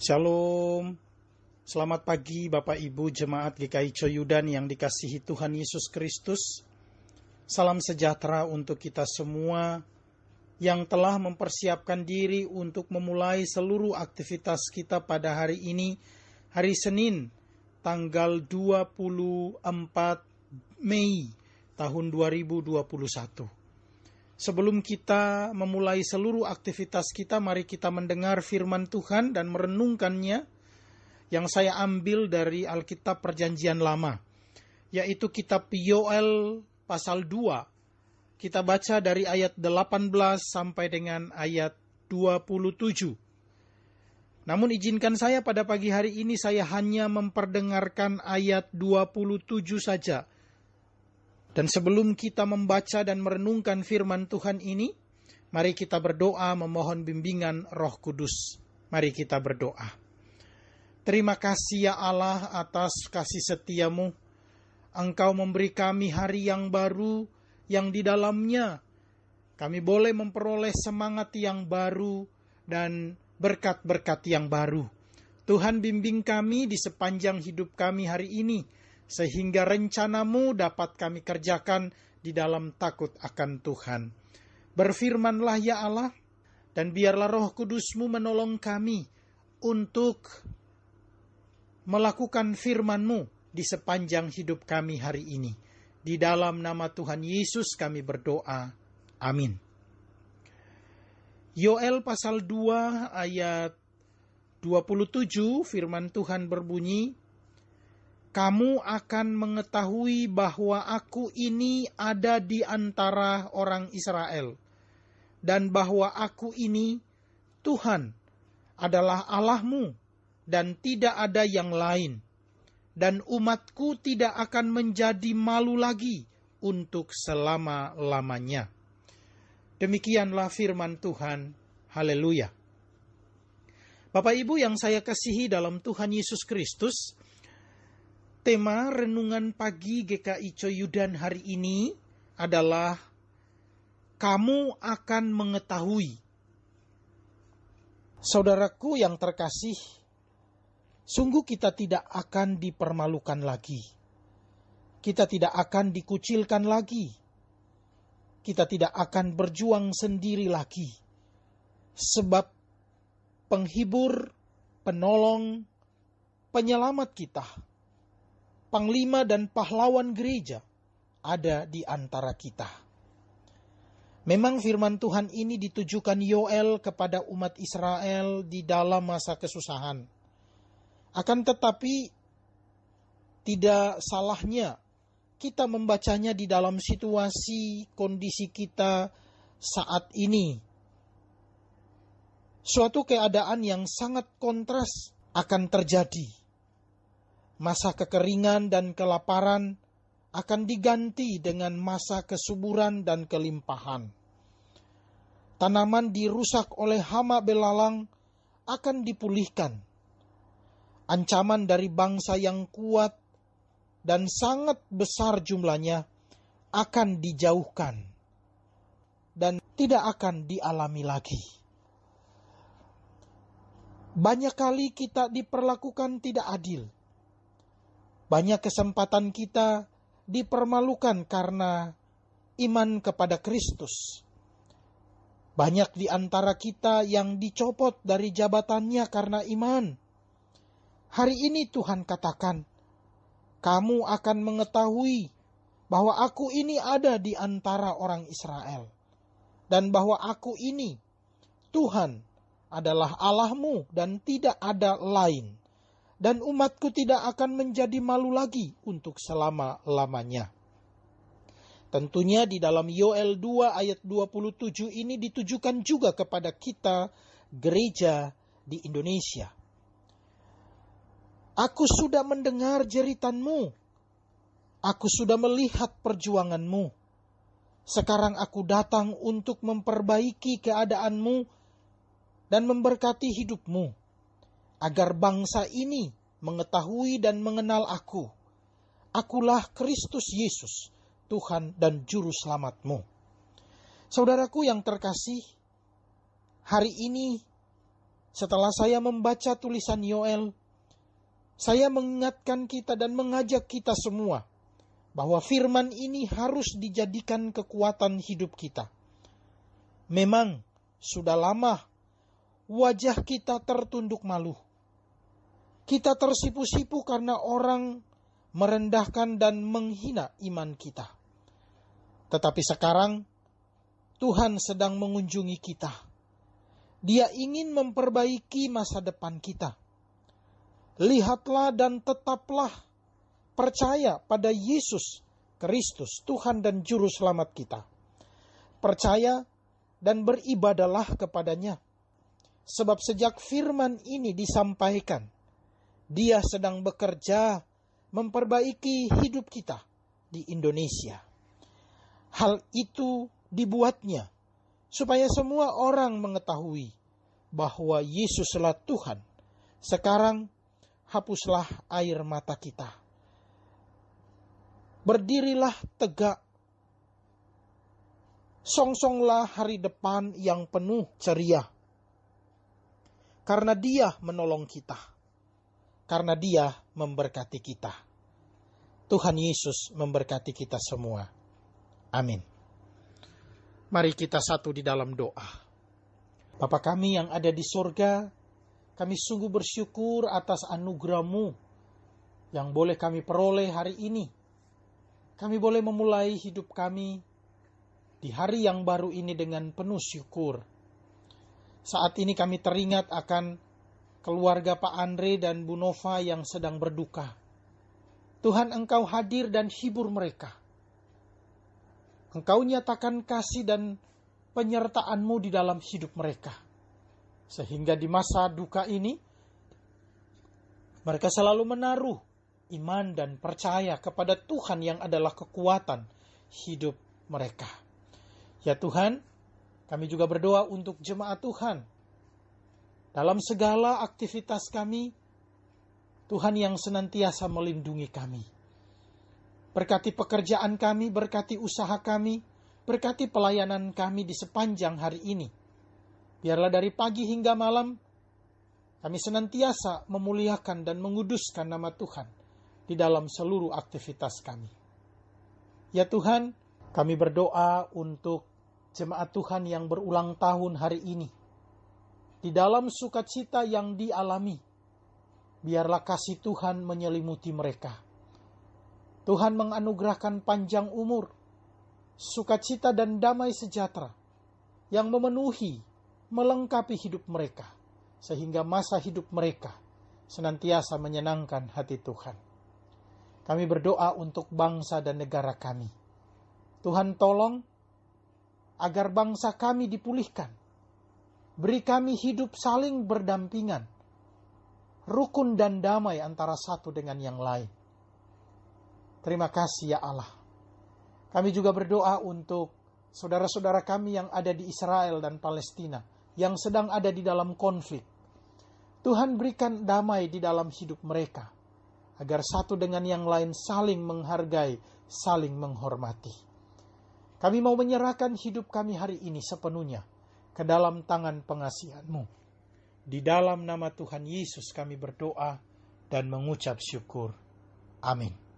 Shalom. Selamat pagi Bapak Ibu Jemaat GKI Coyudan yang dikasihi Tuhan Yesus Kristus. Salam sejahtera untuk kita semua yang telah mempersiapkan diri untuk memulai seluruh aktivitas kita pada hari ini, hari Senin, tanggal 24 Mei tahun 2021. Sebelum kita memulai seluruh aktivitas kita, mari kita mendengar firman Tuhan dan merenungkannya yang saya ambil dari Alkitab Perjanjian Lama, yaitu kitab Yoel pasal 2. Kita baca dari ayat 18 sampai dengan ayat 27. Namun izinkan saya pada pagi hari ini saya hanya memperdengarkan ayat 27 saja dan sebelum kita membaca dan merenungkan firman Tuhan ini, mari kita berdoa memohon bimbingan Roh Kudus. Mari kita berdoa. Terima kasih ya Allah atas kasih setiamu. Engkau memberi kami hari yang baru yang di dalamnya kami boleh memperoleh semangat yang baru dan berkat-berkat yang baru. Tuhan bimbing kami di sepanjang hidup kami hari ini sehingga rencanamu dapat kami kerjakan di dalam takut akan Tuhan. Berfirmanlah ya Allah, dan biarlah roh kudusmu menolong kami untuk melakukan firmanmu di sepanjang hidup kami hari ini. Di dalam nama Tuhan Yesus kami berdoa. Amin. Yoel pasal 2 ayat 27 firman Tuhan berbunyi, kamu akan mengetahui bahwa aku ini ada di antara orang Israel, dan bahwa aku ini Tuhan adalah Allahmu, dan tidak ada yang lain, dan umatku tidak akan menjadi malu lagi untuk selama-lamanya. Demikianlah firman Tuhan. Haleluya. Bapak Ibu yang saya kasihi dalam Tuhan Yesus Kristus, Tema renungan pagi GKI Coyudan hari ini adalah kamu akan mengetahui. Saudaraku yang terkasih, sungguh kita tidak akan dipermalukan lagi. Kita tidak akan dikucilkan lagi. Kita tidak akan berjuang sendiri lagi. Sebab penghibur, penolong, penyelamat kita panglima dan pahlawan gereja ada di antara kita. Memang firman Tuhan ini ditujukan Yoel kepada umat Israel di dalam masa kesusahan. Akan tetapi tidak salahnya kita membacanya di dalam situasi kondisi kita saat ini. Suatu keadaan yang sangat kontras akan terjadi masa kekeringan dan kelaparan akan diganti dengan masa kesuburan dan kelimpahan. Tanaman dirusak oleh hama belalang akan dipulihkan. Ancaman dari bangsa yang kuat dan sangat besar jumlahnya akan dijauhkan dan tidak akan dialami lagi. Banyak kali kita diperlakukan tidak adil banyak kesempatan kita dipermalukan karena iman kepada Kristus. Banyak di antara kita yang dicopot dari jabatannya karena iman. Hari ini Tuhan katakan, kamu akan mengetahui bahwa aku ini ada di antara orang Israel. Dan bahwa aku ini, Tuhan, adalah Allahmu dan tidak ada lain dan umatku tidak akan menjadi malu lagi untuk selama-lamanya. Tentunya di dalam Yoel 2 ayat 27 ini ditujukan juga kepada kita gereja di Indonesia. Aku sudah mendengar jeritanmu. Aku sudah melihat perjuanganmu. Sekarang aku datang untuk memperbaiki keadaanmu dan memberkati hidupmu agar bangsa ini mengetahui dan mengenal aku. Akulah Kristus Yesus, Tuhan dan Juru Selamatmu. Saudaraku yang terkasih, hari ini setelah saya membaca tulisan Yoel, saya mengingatkan kita dan mengajak kita semua bahwa firman ini harus dijadikan kekuatan hidup kita. Memang sudah lama wajah kita tertunduk malu. Kita tersipu-sipu karena orang merendahkan dan menghina iman kita. Tetapi sekarang Tuhan sedang mengunjungi kita. Dia ingin memperbaiki masa depan kita lihatlah dan tetaplah percaya pada Yesus Kristus, Tuhan dan Juru Selamat kita. Percaya dan beribadalah kepadanya. Sebab sejak firman ini disampaikan, dia sedang bekerja memperbaiki hidup kita di Indonesia. Hal itu dibuatnya supaya semua orang mengetahui bahwa Yesuslah Tuhan. Sekarang hapuslah air mata kita. Berdirilah tegak. Songsonglah hari depan yang penuh ceria. Karena dia menolong kita. Karena dia memberkati kita. Tuhan Yesus memberkati kita semua. Amin. Mari kita satu di dalam doa. Bapa kami yang ada di sorga, kami sungguh bersyukur atas anugerahmu yang boleh kami peroleh hari ini. Kami boleh memulai hidup kami di hari yang baru ini dengan penuh syukur. Saat ini kami teringat akan keluarga Pak Andre dan Bu Nova yang sedang berduka. Tuhan Engkau hadir dan hibur mereka. Engkau nyatakan kasih dan penyertaanmu di dalam hidup mereka sehingga di masa duka ini, mereka selalu menaruh iman dan percaya kepada Tuhan yang adalah kekuatan hidup mereka. Ya Tuhan, kami juga berdoa untuk jemaat Tuhan. Dalam segala aktivitas kami, Tuhan yang senantiasa melindungi kami. Berkati pekerjaan kami, berkati usaha kami, berkati pelayanan kami di sepanjang hari ini Biarlah dari pagi hingga malam kami senantiasa memuliakan dan menguduskan nama Tuhan di dalam seluruh aktivitas kami. Ya Tuhan, kami berdoa untuk jemaat Tuhan yang berulang tahun hari ini. Di dalam sukacita yang dialami, biarlah kasih Tuhan menyelimuti mereka. Tuhan menganugerahkan panjang umur, sukacita dan damai sejahtera yang memenuhi melengkapi hidup mereka, sehingga masa hidup mereka senantiasa menyenangkan hati Tuhan. Kami berdoa untuk bangsa dan negara kami. Tuhan tolong agar bangsa kami dipulihkan. Beri kami hidup saling berdampingan, rukun dan damai antara satu dengan yang lain. Terima kasih ya Allah. Kami juga berdoa untuk saudara-saudara kami yang ada di Israel dan Palestina yang sedang ada di dalam konflik. Tuhan berikan damai di dalam hidup mereka, agar satu dengan yang lain saling menghargai, saling menghormati. Kami mau menyerahkan hidup kami hari ini sepenuhnya ke dalam tangan pengasihanmu. Di dalam nama Tuhan Yesus kami berdoa dan mengucap syukur. Amin.